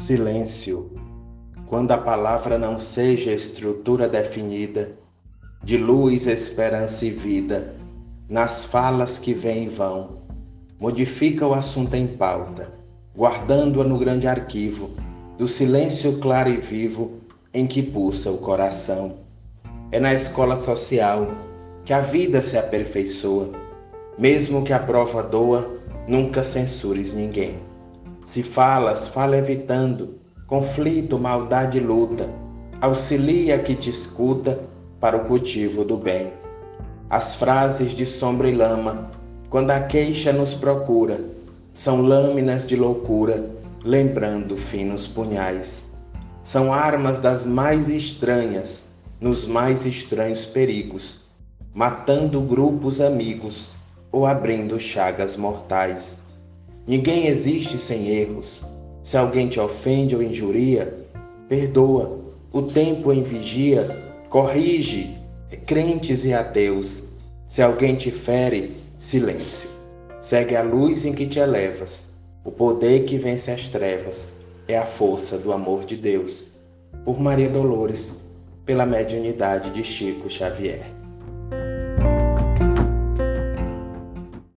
Silêncio. Quando a palavra não seja estrutura definida, de luz, esperança e vida, nas falas que vêm e vão, modifica o assunto em pauta, guardando-a no grande arquivo do silêncio claro e vivo em que pulsa o coração. É na escola social que a vida se aperfeiçoa, mesmo que a prova doa, nunca censures ninguém. Se falas, fala evitando conflito, maldade e luta. Auxilia que te escuta para o cultivo do bem. As frases de sombra e lama, quando a queixa nos procura, são lâminas de loucura, lembrando finos punhais. São armas das mais estranhas, nos mais estranhos perigos, matando grupos amigos ou abrindo chagas mortais. Ninguém existe sem erros. Se alguém te ofende ou injuria, perdoa. O tempo em vigia, corrige crentes e ateus. Se alguém te fere, silêncio. Segue a luz em que te elevas. O poder que vence as trevas é a força do amor de Deus. Por Maria Dolores, pela mediunidade de Chico Xavier.